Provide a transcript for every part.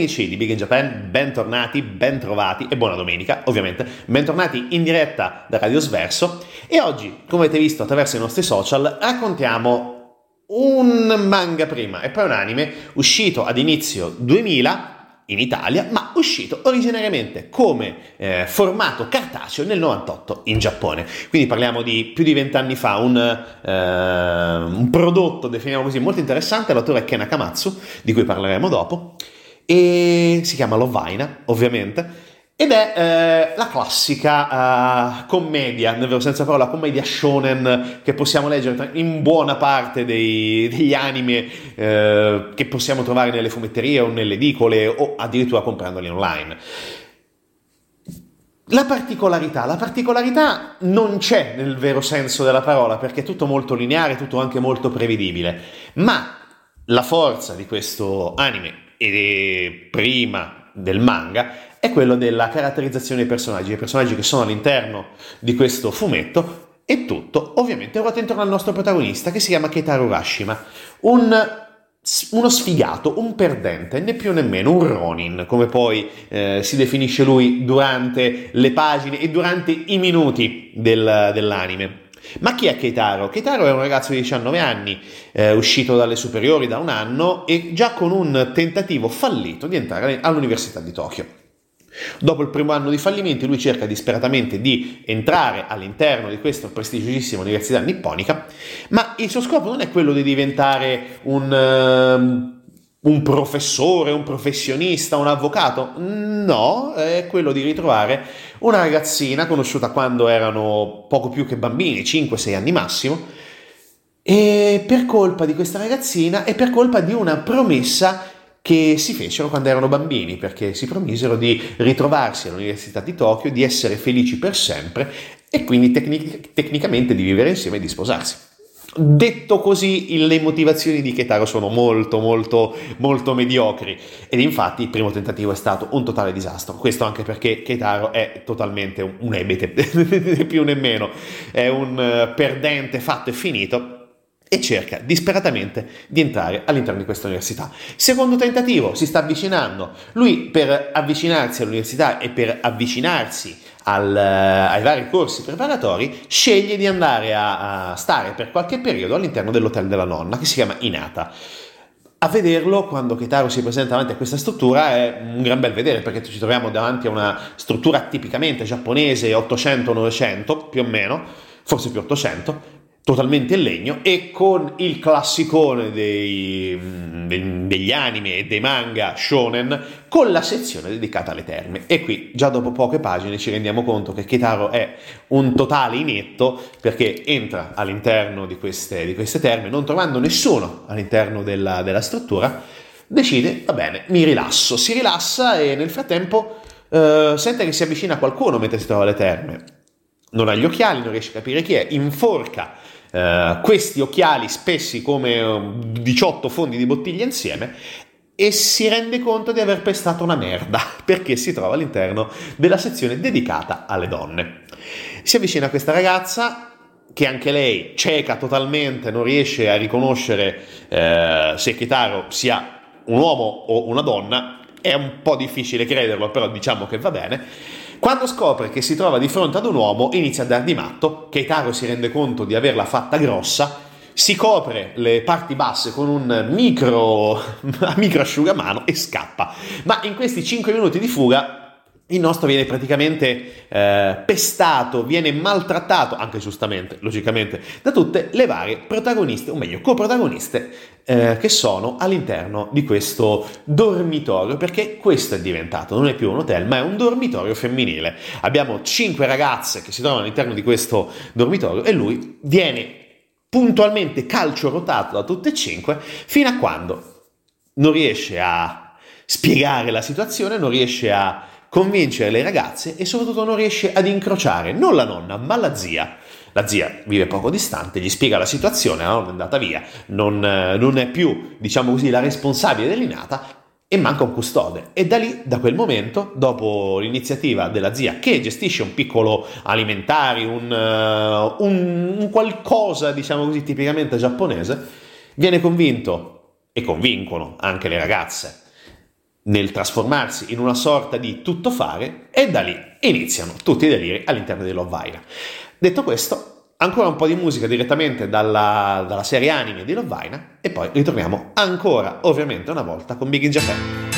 Amici di Big in Japan, bentornati, bentrovati e buona domenica, ovviamente. Bentornati in diretta da Radio Sverso e oggi, come avete visto attraverso i nostri social, raccontiamo un manga prima e poi un anime uscito ad inizio 2000 in Italia, ma uscito originariamente come eh, formato cartaceo nel 98 in Giappone. Quindi parliamo di più di vent'anni fa, un, eh, un, prodotto, definiamo così, molto interessante, l'autore è Ken Akamatsu, di cui parleremo dopo, e si chiama Lovaina, ovviamente, ed è eh, la classica uh, commedia, nel vero senso parola, commedia shonen che possiamo leggere in buona parte dei, degli anime eh, che possiamo trovare nelle fumetterie o nelle edicole o addirittura comprandoli online. La particolarità, la particolarità non c'è nel vero senso della parola perché è tutto molto lineare, tutto anche molto prevedibile, ma la forza di questo anime e prima del manga è quello della caratterizzazione dei personaggi, dei personaggi che sono all'interno di questo fumetto e tutto ovviamente ruota intorno al nostro protagonista che si chiama Keitaro Urashima, un, uno sfigato, un perdente, né più nemmeno un Ronin, come poi eh, si definisce lui durante le pagine e durante i minuti del, dell'anime. Ma chi è Keitaro? Keitaro è un ragazzo di 19 anni, eh, uscito dalle superiori da un anno e già con un tentativo fallito di entrare all'Università di Tokyo. Dopo il primo anno di fallimenti lui cerca disperatamente di entrare all'interno di questa prestigiosissima università nipponica, ma il suo scopo non è quello di diventare un, uh, un professore, un professionista, un avvocato, no, è quello di ritrovare una ragazzina conosciuta quando erano poco più che bambini, 5-6 anni massimo, e per colpa di questa ragazzina e per colpa di una promessa che si fecero quando erano bambini, perché si promisero di ritrovarsi all'Università di Tokyo, di essere felici per sempre e quindi tecnic- tecnicamente di vivere insieme e di sposarsi. Detto così, le motivazioni di Ketaro sono molto, molto, molto mediocri ed infatti il primo tentativo è stato un totale disastro. Questo anche perché Ketaro è totalmente un ebete, né più né meno, è un eh, perdente fatto e finito e cerca disperatamente di entrare all'interno di questa università. Secondo tentativo, si sta avvicinando. Lui per avvicinarsi all'università e per avvicinarsi al, eh, ai vari corsi preparatori, sceglie di andare a, a stare per qualche periodo all'interno dell'hotel della nonna, che si chiama Inata. A vederlo, quando Ketaro si presenta davanti a questa struttura, è un gran bel vedere perché ci troviamo davanti a una struttura tipicamente giapponese 800-900 più o meno, forse più 800, totalmente in legno e con il classicone dei, degli anime e dei manga shonen con la sezione dedicata alle terme. E qui già dopo poche pagine ci rendiamo conto che Kitaro è un totale inetto perché entra all'interno di queste, di queste terme non trovando nessuno all'interno della, della, struttura decide va bene mi rilasso. Si rilassa e nel frattempo eh, sente che si avvicina qualcuno mentre si trova alle terme. Non ha gli occhiali, non riesce a capire chi è, inforca eh, questi occhiali spessi come 18 eh, fondi di bottiglia insieme e si rende conto di aver pestato una merda perché si trova all'interno della sezione dedicata alle donne. Si avvicina a questa ragazza che anche lei cieca totalmente, non riesce a riconoscere eh, se Kitaro sia un uomo o una donna, è un po' difficile crederlo, però diciamo che va bene quando scopre che si trova di fronte ad un uomo, inizia a dar di matto, Keitaro si rende conto di averla fatta grossa, si copre le parti basse con un micro, micro asciugamano e scappa. Ma in questi 5 minuti di fuga il nostro viene praticamente eh, pestato, viene maltrattato, anche giustamente, logicamente, da tutte le varie protagoniste, o meglio, coprotagoniste eh, che sono all'interno di questo dormitorio, perché questo è diventato, non è più un hotel, ma è un dormitorio femminile. Abbiamo cinque ragazze che si trovano all'interno di questo dormitorio e lui viene puntualmente calcio rotato da tutte e cinque fino a quando non riesce a spiegare la situazione, non riesce a convincere le ragazze e soprattutto non riesce ad incrociare non la nonna ma la zia. La zia vive poco distante, gli spiega la situazione, la nonna è andata via, non, non è più, diciamo così, la responsabile dell'inata e manca un custode. E da lì, da quel momento, dopo l'iniziativa della zia che gestisce un piccolo alimentari, un, uh, un, un qualcosa, diciamo così, tipicamente giapponese, viene convinto e convincono anche le ragazze nel trasformarsi in una sorta di tuttofare e da lì iniziano tutti i deliri all'interno di Love Island. Detto questo, ancora un po' di musica direttamente dalla, dalla serie anime di Love Island e poi ritorniamo ancora ovviamente una volta con Big in Japan.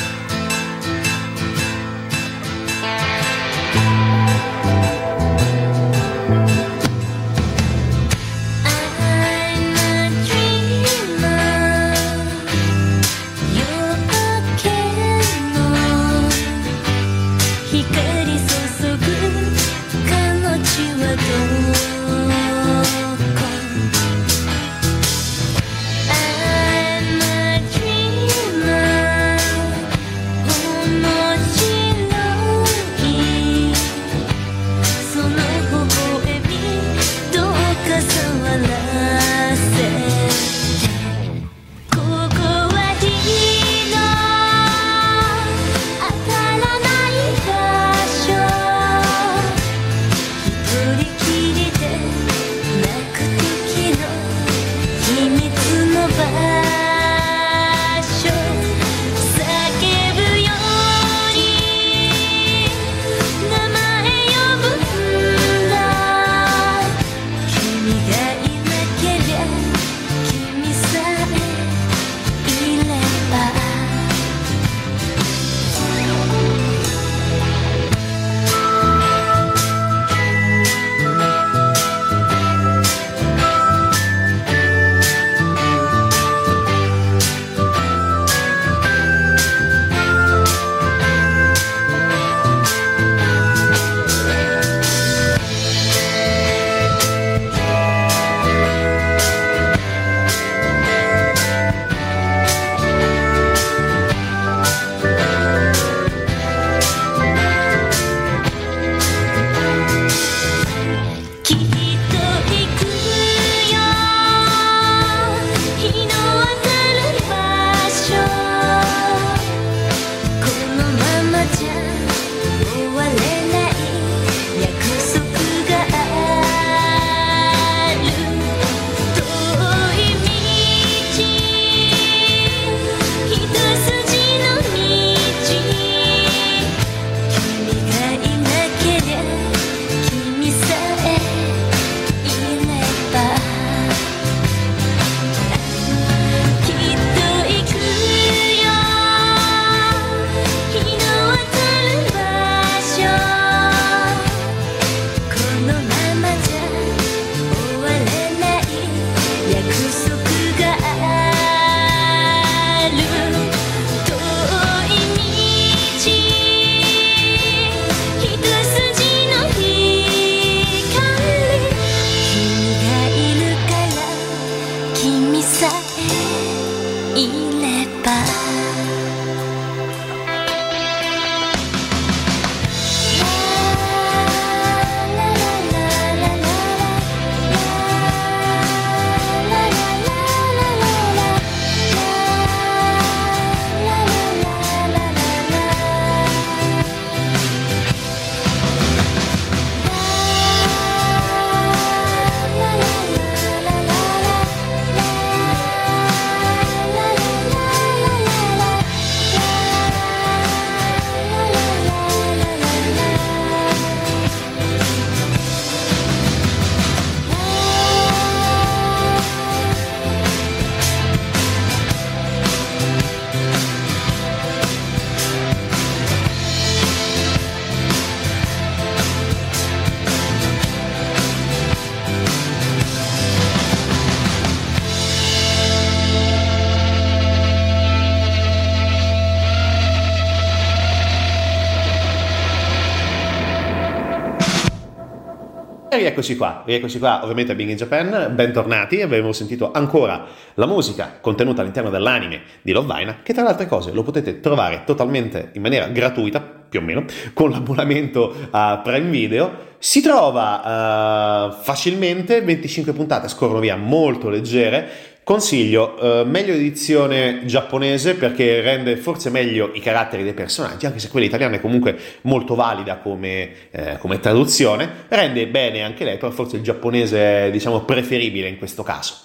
Rieccoci qua, rieccoci qua ovviamente a Bing in Japan, bentornati, abbiamo sentito ancora la musica contenuta all'interno dell'anime di Love Vina, che tra le altre cose lo potete trovare totalmente in maniera gratuita, più o meno, con l'abbonamento a Prime Video, si trova uh, facilmente, 25 puntate scorrono via molto leggere, Consiglio, eh, meglio edizione giapponese perché rende forse meglio i caratteri dei personaggi, anche se quella italiana è comunque molto valida come, eh, come traduzione, rende bene anche lei, però forse il giapponese è diciamo preferibile in questo caso.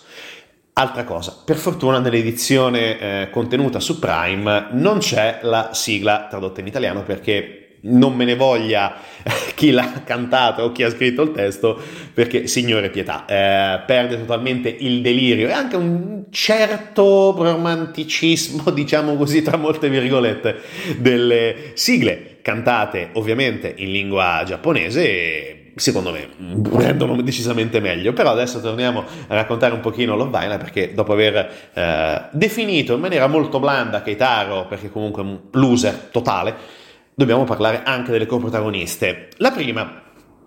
Altra cosa, per fortuna nell'edizione eh, contenuta su Prime non c'è la sigla tradotta in italiano perché non me ne voglia chi l'ha cantata o chi ha scritto il testo, perché signore pietà, eh, perde totalmente il delirio. E anche un certo romanticismo, diciamo così, tra molte virgolette, delle sigle cantate ovviamente in lingua giapponese secondo me rendono decisamente meglio. Però adesso torniamo a raccontare un pochino Love Island perché dopo aver eh, definito in maniera molto blanda Keitaro perché comunque un loser totale dobbiamo parlare anche delle coprotagoniste la prima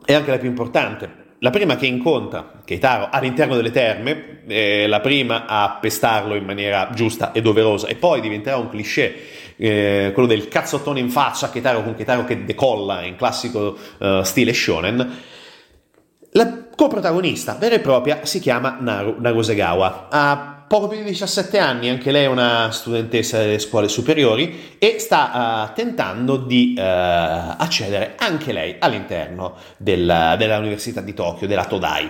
è anche la più importante la prima che incontra Keitaro all'interno delle terme, è la prima a pestarlo in maniera giusta e doverosa, e poi diventerà un cliché, eh, quello del cazzottone in faccia, Keitaro con Keitaro che decolla in classico uh, stile shonen. La coprotagonista vera e propria si chiama Naru Nagosegawa. Ha poco più di 17 anni, anche lei è una studentessa delle scuole superiori e sta uh, tentando di uh, accedere anche lei all'interno del, della Università di Tokyo, della Todai.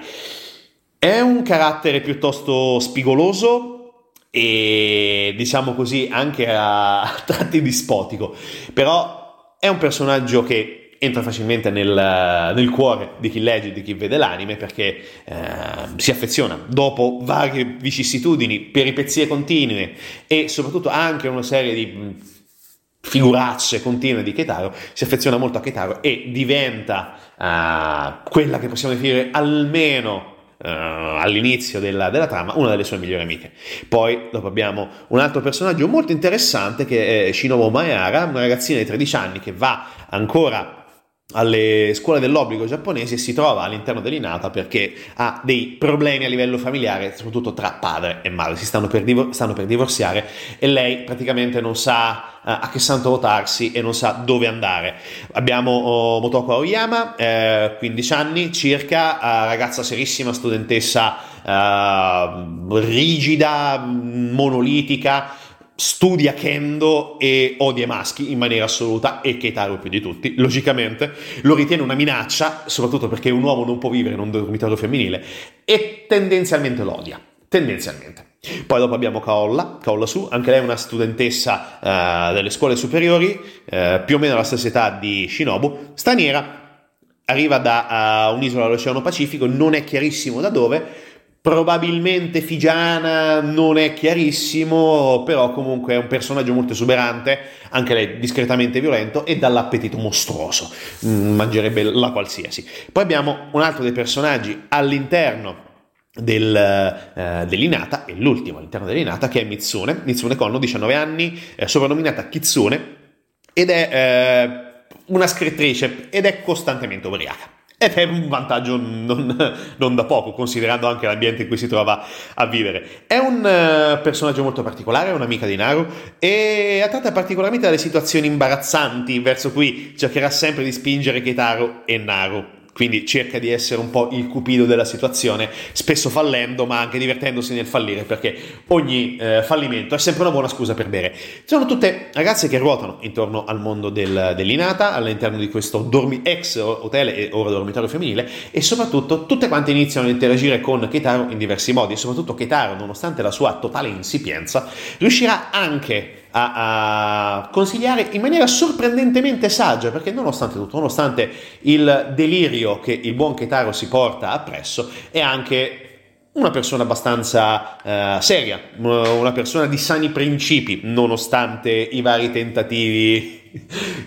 È un carattere piuttosto spigoloso e diciamo così anche a tratti dispotico, però è un personaggio che entra facilmente nel, nel, cuore di chi legge, di chi vede l'anime, perché eh, si affeziona dopo varie vicissitudini, peripezie continue e soprattutto anche una serie di figuracce continue di Ketaro, si affeziona molto a Ketaro e diventa uh, quella che possiamo definire almeno Uh, all'inizio della, della, trama una delle sue migliori amiche. Poi dopo abbiamo un altro personaggio molto interessante che è Shinobu Mayara, una ragazzina di 13 anni che va ancora alle scuole dell'obbligo giapponesi e si trova all'interno dell'Inata perché ha dei problemi a livello familiare, soprattutto tra padre e madre. Si stanno per, divor- stanno per divorziare e lei praticamente non sa uh, a che santo votarsi e non sa dove andare. Abbiamo oh, Motoko Aoyama, eh, 15 anni circa, uh, ragazza serissima, studentessa uh, rigida, monolitica studia kendo e odia i maschi in maniera assoluta e Keitaro più di tutti, logicamente, lo ritiene una minaccia, soprattutto perché un uomo non può vivere in un dormitorio femminile e tendenzialmente lo odia, tendenzialmente. Poi dopo abbiamo Kaolla, Kaolla Su, anche lei è una studentessa uh, delle scuole superiori, uh, più o meno alla stessa età di Shinobu, straniera, arriva da uh, un'isola dell'Oceano Pacifico, non è chiarissimo da dove, Probabilmente Figiana non è chiarissimo, però comunque è un personaggio molto esuberante, anche lei discretamente violento e dall'appetito mostruoso, mm, mangerebbe la qualsiasi. Poi abbiamo un altro dei personaggi all'interno del, eh, dell'Inata, e l'ultimo all'interno dell'Inata, che è Mitsune, Mitsune Konno, 19 anni, eh, soprannominata Kitsune, ed è eh, una scrittrice ed è costantemente ubriaca ed è un vantaggio non, non, da poco, considerando anche l'ambiente in cui si trova a vivere. È un uh, personaggio molto particolare, è un'amica di Naru e attratta particolarmente dalle situazioni imbarazzanti verso cui cercherà sempre di spingere Keitaro e Naru quindi cerca di essere un po' il cupido della situazione, spesso fallendo ma anche divertendosi nel fallire perché ogni eh, fallimento è sempre una buona scusa per bere. Sono tutte ragazze che ruotano intorno al mondo del, dell'Inata, all'interno di questo dormi ex hotel e ora dormitorio femminile e soprattutto tutte quante iniziano a interagire con Ketaro in diversi modi e soprattutto Ketaro, nonostante la sua totale insipienza, riuscirà anche a, a, consigliare in maniera sorprendentemente saggia, perché nonostante tutto, nonostante il delirio che il buon Ketaro si porta appresso, è anche una persona abbastanza uh, seria, una persona di sani principi, nonostante i vari tentativi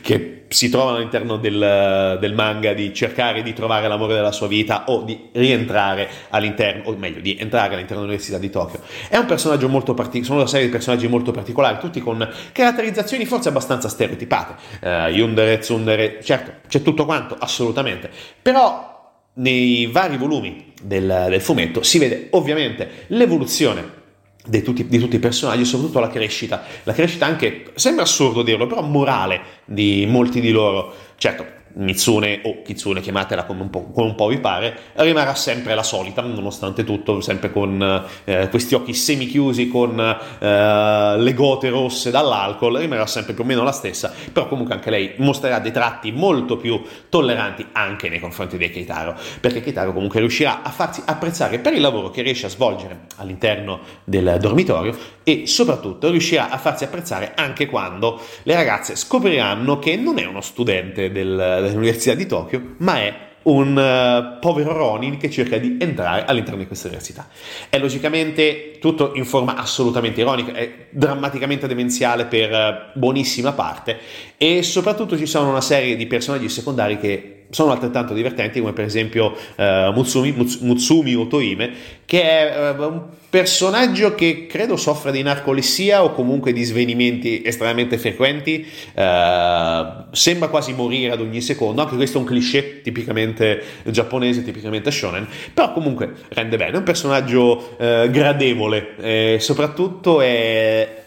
che si trovano all'interno del, del, manga di cercare di trovare l'amore della sua vita o di rientrare all'interno, o meglio, di entrare all'interno dell'Università di Tokyo. È un personaggio molto particolare, sono una serie di personaggi molto particolari, tutti con caratterizzazioni forse abbastanza stereotipate. Uh, Yundere, Tsundere, certo, c'è tutto quanto, assolutamente. Però nei vari volumi del, del fumetto si vede ovviamente l'evoluzione di tutti, di tutti, i personaggi, soprattutto la crescita, la crescita anche, sembra assurdo dirlo, però morale di molti di loro. Certo, Mitsune o Kitsune, chiamatela come un, po', come un po' vi pare, rimarrà sempre la solita, nonostante tutto, sempre con eh, questi occhi semichiusi, con eh, le gote rosse dall'alcol, rimarrà sempre più o meno la stessa, però comunque anche lei mostrerà dei tratti molto più tolleranti anche nei confronti di Keitaro, perché Keitaro comunque riuscirà a farsi apprezzare per il lavoro che riesce a svolgere all'interno del dormitorio e soprattutto riuscirà a farsi apprezzare anche quando le ragazze scopriranno che non è uno studente del, dell'Università di Tokyo, ma è un uh, povero Ronin che cerca di entrare all'interno di questa università. È logicamente tutto in forma assolutamente ironica, è drammaticamente demenziale per uh, buonissima parte e soprattutto ci sono una serie di personaggi secondari che sono altrettanto divertenti come per esempio uh, Mutsumi, Muts- Mutsumi Otoime che è uh, un personaggio che credo soffra di narcolessia o comunque di svenimenti estremamente frequenti. Uh, sembra quasi morire ad ogni secondo anche questo è un cliché tipicamente giapponese tipicamente shonen però comunque rende bene. È un personaggio gradevole e soprattutto è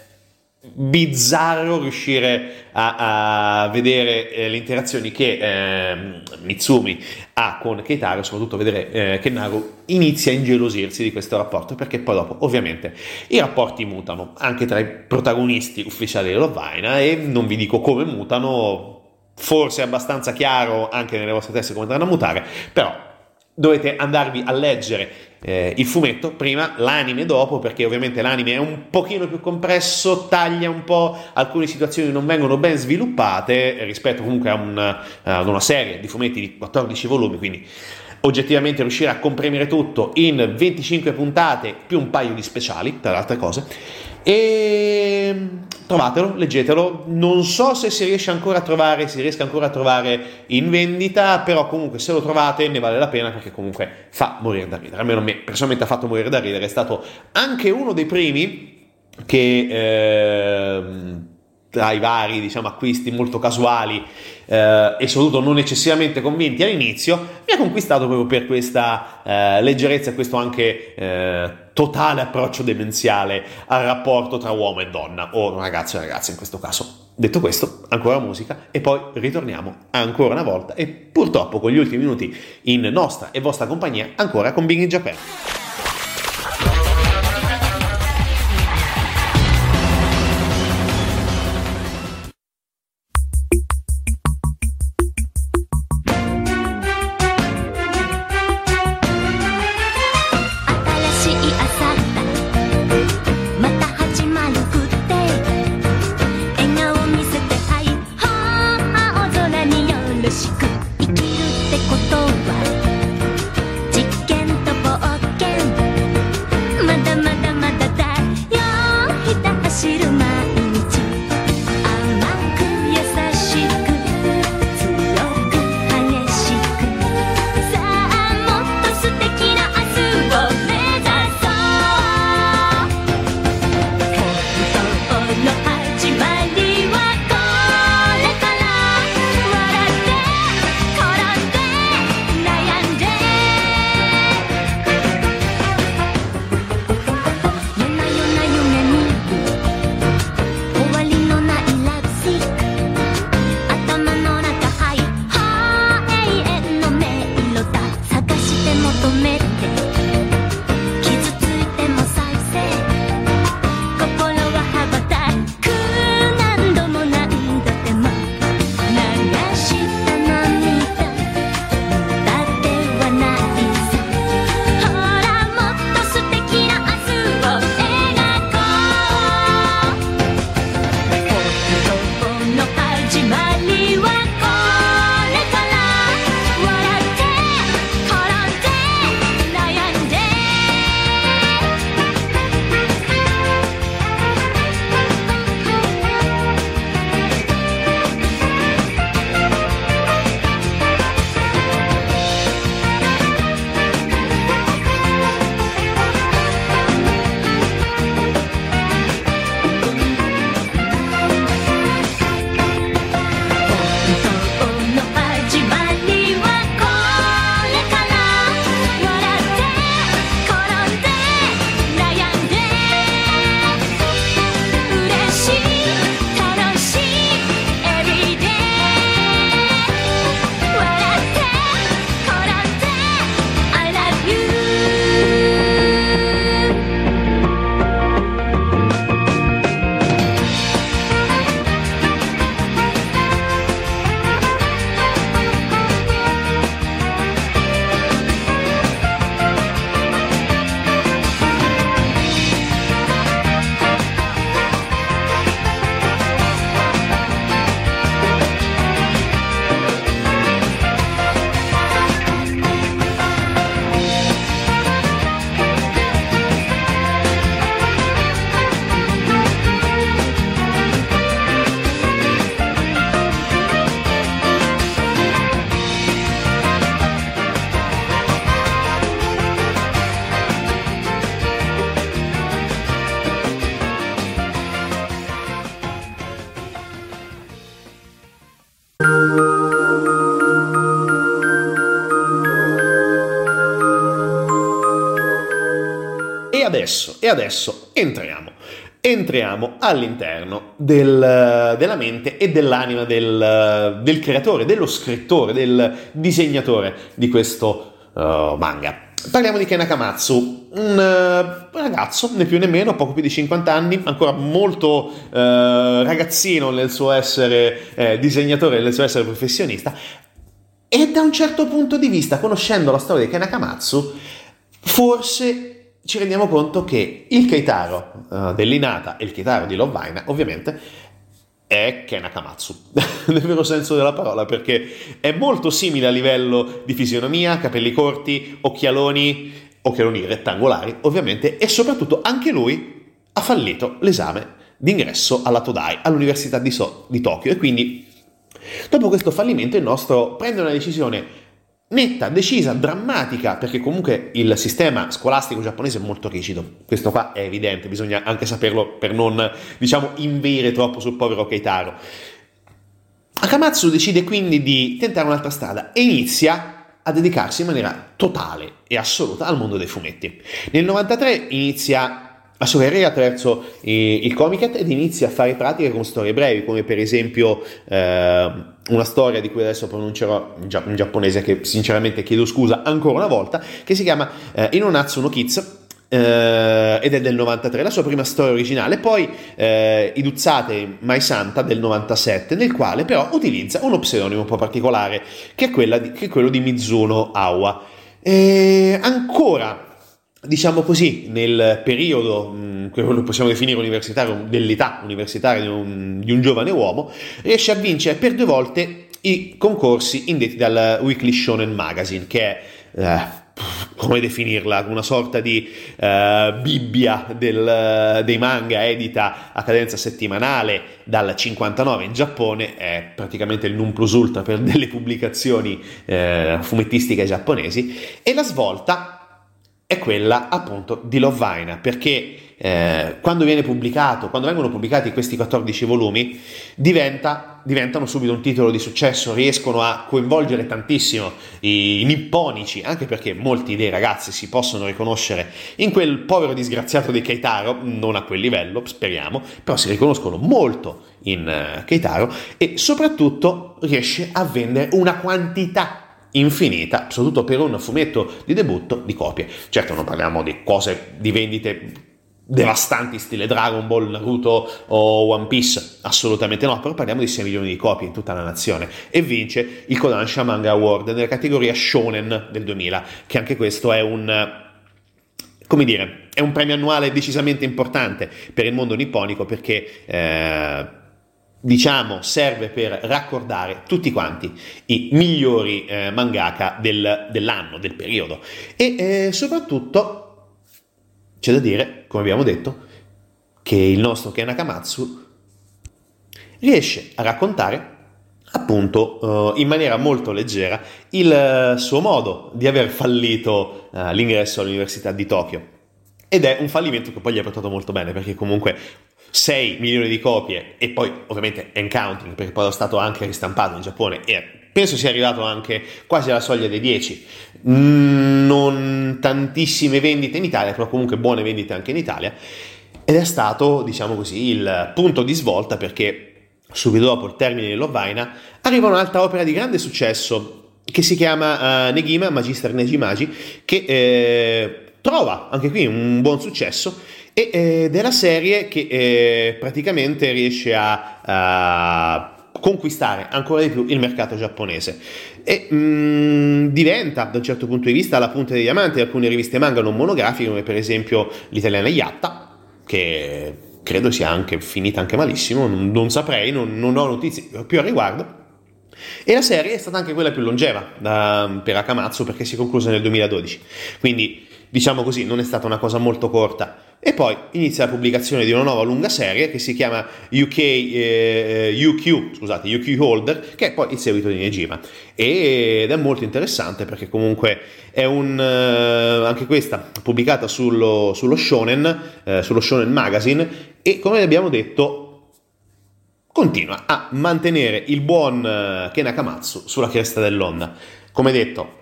bizzarro riuscire a, a vedere eh, le interazioni che eh, Mitsumi ha con Keitaro, soprattutto vedere eh, che Naru inizia a ingelosirsi di questo rapporto, perché poi dopo ovviamente i rapporti mutano. Anche tra i protagonisti ufficiali dell'Ovaina e non vi dico come mutano, forse è abbastanza chiaro anche nelle vostre teste come andranno a mutare, però dovete andarvi a leggere eh, il fumetto prima, l'anime dopo, perché ovviamente l'anime è un pochino più compresso, taglia un po', alcune situazioni non vengono ben sviluppate rispetto comunque a una, ad una serie di fumetti di 14 volumi, quindi oggettivamente riuscire a comprimere tutto in 25 puntate più un paio di speciali, tra le altre cose. E trovatelo, leggetelo. Non so se si riesce ancora a trovare, si riesca ancora a trovare in vendita, però comunque se lo trovate ne vale la pena perché comunque fa morire da ridere. Almeno me personalmente ha fatto morire da ridere, è stato anche uno dei primi che eh, tra i vari diciamo, acquisti molto casuali eh, e soprattutto non eccessivamente convinti all'inizio, mi ha conquistato proprio per questa eh, leggerezza e questo anche eh, totale approccio demenziale al rapporto tra uomo e donna, o ragazzo e ragazza in questo caso. Detto questo, ancora musica e poi ritorniamo ancora una volta e purtroppo con gli ultimi minuti in nostra e vostra compagnia ancora con Bing in Japan. E adesso entriamo. Entriamo all'interno del, della mente e dell'anima del, del, creatore, dello scrittore, del disegnatore di questo uh, manga. Parliamo di Ken Akamatsu, un uh, ragazzo, né più né meno, poco più di 50 anni, ancora molto uh, ragazzino nel suo essere eh, disegnatore, nel suo essere professionista, e da un certo punto di vista, conoscendo la storia di Ken Akamatsu, forse ci rendiamo conto che il Keitaro uh, dell'Inata e il Keitaro di Lovaina, ovviamente, è Ken Akamatsu, nel vero senso della parola, perché è molto simile a livello di fisionomia, capelli corti, occhialoni, occhialoni rettangolari, ovviamente, e soprattutto anche lui ha fallito l'esame d'ingresso alla Todai, all'Università di, so- di Tokyo, e quindi dopo questo fallimento il nostro prende una decisione netta, decisa, drammatica, perché comunque il sistema scolastico giapponese è molto rigido. Questo qua è evidente, bisogna anche saperlo per non, diciamo, inveire troppo sul povero Keitaro. Akamatsu decide quindi di tentare un'altra strada e inizia a dedicarsi in maniera totale e assoluta al mondo dei fumetti. Nel 93 inizia a sua attraverso il Comiket ed inizia a fare pratiche con storie brevi, come per esempio eh, una storia di cui adesso pronuncerò in giapponese, che sinceramente chiedo scusa ancora una volta, che si chiama eh, Inonatsu no Kids. Eh, ed è del 93, la sua prima storia originale, poi eh, Iduzzate Mai Santa del 97, nel quale però utilizza uno pseudonimo un po' particolare, che è, di, che è quello di Mizuno Awa. E ancora diciamo così, nel periodo, mm, che possiamo definire universitario, dell'età universitaria di un, di un, giovane uomo, riesce a vincere per due volte i concorsi indetti dal Weekly Shonen Magazine, che è, eh, come definirla, una sorta di eh, bibbia del, dei manga edita a cadenza settimanale dal 59 in Giappone, è praticamente il non plus ultra per delle pubblicazioni eh, fumettistiche giapponesi, e la svolta è quella appunto di Lovaina, perché eh, quando viene pubblicato, quando vengono pubblicati questi 14 volumi, diventa, diventano subito un titolo di successo, riescono a coinvolgere tantissimo i, i nipponici, anche perché molti dei ragazzi si possono riconoscere in quel povero disgraziato di Keitaro, non a quel livello, speriamo, però si riconoscono molto in uh, Keitaro e soprattutto riesce a vendere una quantità infinita, soprattutto per un fumetto di debutto di copie. Certo non parliamo di cose di vendite devastanti stile Dragon Ball, Naruto o One Piece, assolutamente no, però parliamo di 6 milioni di copie in tutta la nazione e vince il Kodansha Manga Award nella categoria Shonen del 2000, che anche questo è un come dire, è un premio annuale decisamente importante per il mondo nipponico perché eh, diciamo, serve per raccordare tutti quanti i migliori eh, mangaka del, dell'anno, del periodo. E eh, soprattutto c'è da dire, come abbiamo detto, che il nostro Ken Nakamatsu riesce a raccontare appunto uh, in maniera molto leggera il uh, suo modo di aver fallito uh, l'ingresso all'Università di Tokyo. Ed è un fallimento che poi gli ha portato molto bene, perché comunque 6 milioni di copie e poi ovviamente and counting perché poi è stato anche ristampato in Giappone e penso sia arrivato anche quasi alla soglia dei 10 non tantissime vendite in Italia però comunque buone vendite anche in Italia. Ed è stato diciamo così il punto di svolta perché subito dopo il termine di Lovaina arriva un'altra opera di grande successo che si chiama uh, Negima Magister Negimagi che eh, trova anche qui un buon successo e, ed è la serie che eh, praticamente riesce a, a, conquistare ancora di più il mercato giapponese. E mh, mm, diventa da un certo punto di vista la punta dei diamanti. Di alcune riviste manga non monografiche come per esempio l'italiana Yatta che credo sia anche finita anche malissimo. Non, non saprei, non, non ho notizie più a riguardo. E la serie è stata anche quella più longeva da, per Akamatsu perché si è conclusa nel 2012 quindi diciamo così non è stata una cosa molto corta e poi inizia la pubblicazione di una nuova lunga serie che si chiama UK, eh, UQ, scusate, UQ Holder, che è poi il seguito di Nejima. Ed è molto interessante perché comunque è un, eh, anche questa pubblicata sullo, sullo, Shonen, eh, sullo Shonen Magazine e come abbiamo detto continua a mantenere il buon eh, Ken Akamatsu sulla cresta dell'onda. Come detto,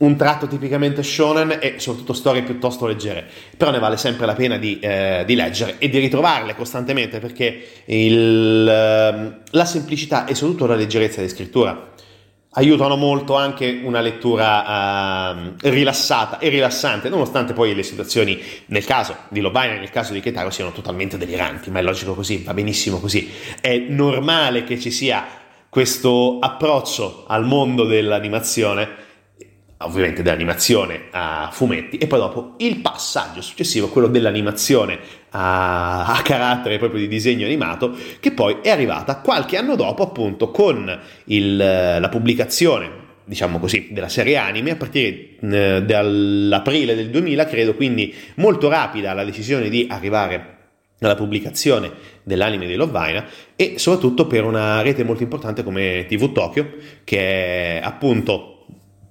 un tratto tipicamente shonen e soprattutto storie piuttosto leggere, però ne vale sempre la pena di, eh, di leggere e di ritrovarle costantemente perché il, eh, la semplicità e soprattutto la leggerezza di scrittura aiutano molto anche una lettura uh, rilassata e rilassante, nonostante poi le situazioni nel caso di Lobaina e nel caso di Ketaro siano totalmente deliranti, ma è logico così, va benissimo così. È normale che ci sia questo approccio al mondo dell'animazione ovviamente dell'animazione a fumetti e poi dopo il passaggio successivo, quello dell'animazione a, a, carattere proprio di disegno animato, che poi è arrivata qualche anno dopo appunto con il, la pubblicazione diciamo così, della serie anime a partire eh, dall'aprile del 2000, credo, quindi molto rapida la decisione di arrivare alla pubblicazione dell'anime di Lovaina e soprattutto per una rete molto importante come TV Tokyo, che è appunto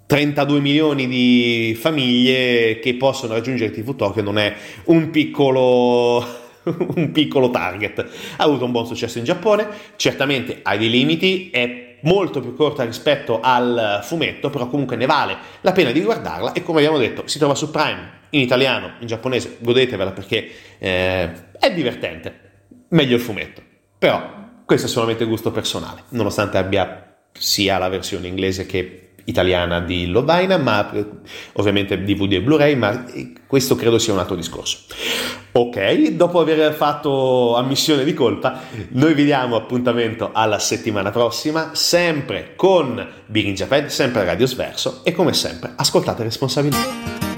32 milioni di famiglie che possono raggiungere TV Tokyo non è un piccolo, un piccolo target. Ha avuto un buon successo in Giappone, certamente ha dei limiti, è molto più corta rispetto al fumetto, però comunque ne vale la pena di guardarla e come abbiamo detto si trova su Prime in italiano, in giapponese, godetevela perché eh, è divertente, meglio il fumetto. Però questo è solamente gusto personale, nonostante abbia sia la versione inglese che italiana di Lovaina, ma ovviamente DVD e Blu-ray, ma questo credo sia un altro discorso. Ok, dopo aver fatto ammissione di colpa, noi vi diamo appuntamento alla settimana prossima, sempre con Big in Japan, sempre a Radio Sverso e come sempre ascoltate responsabilmente.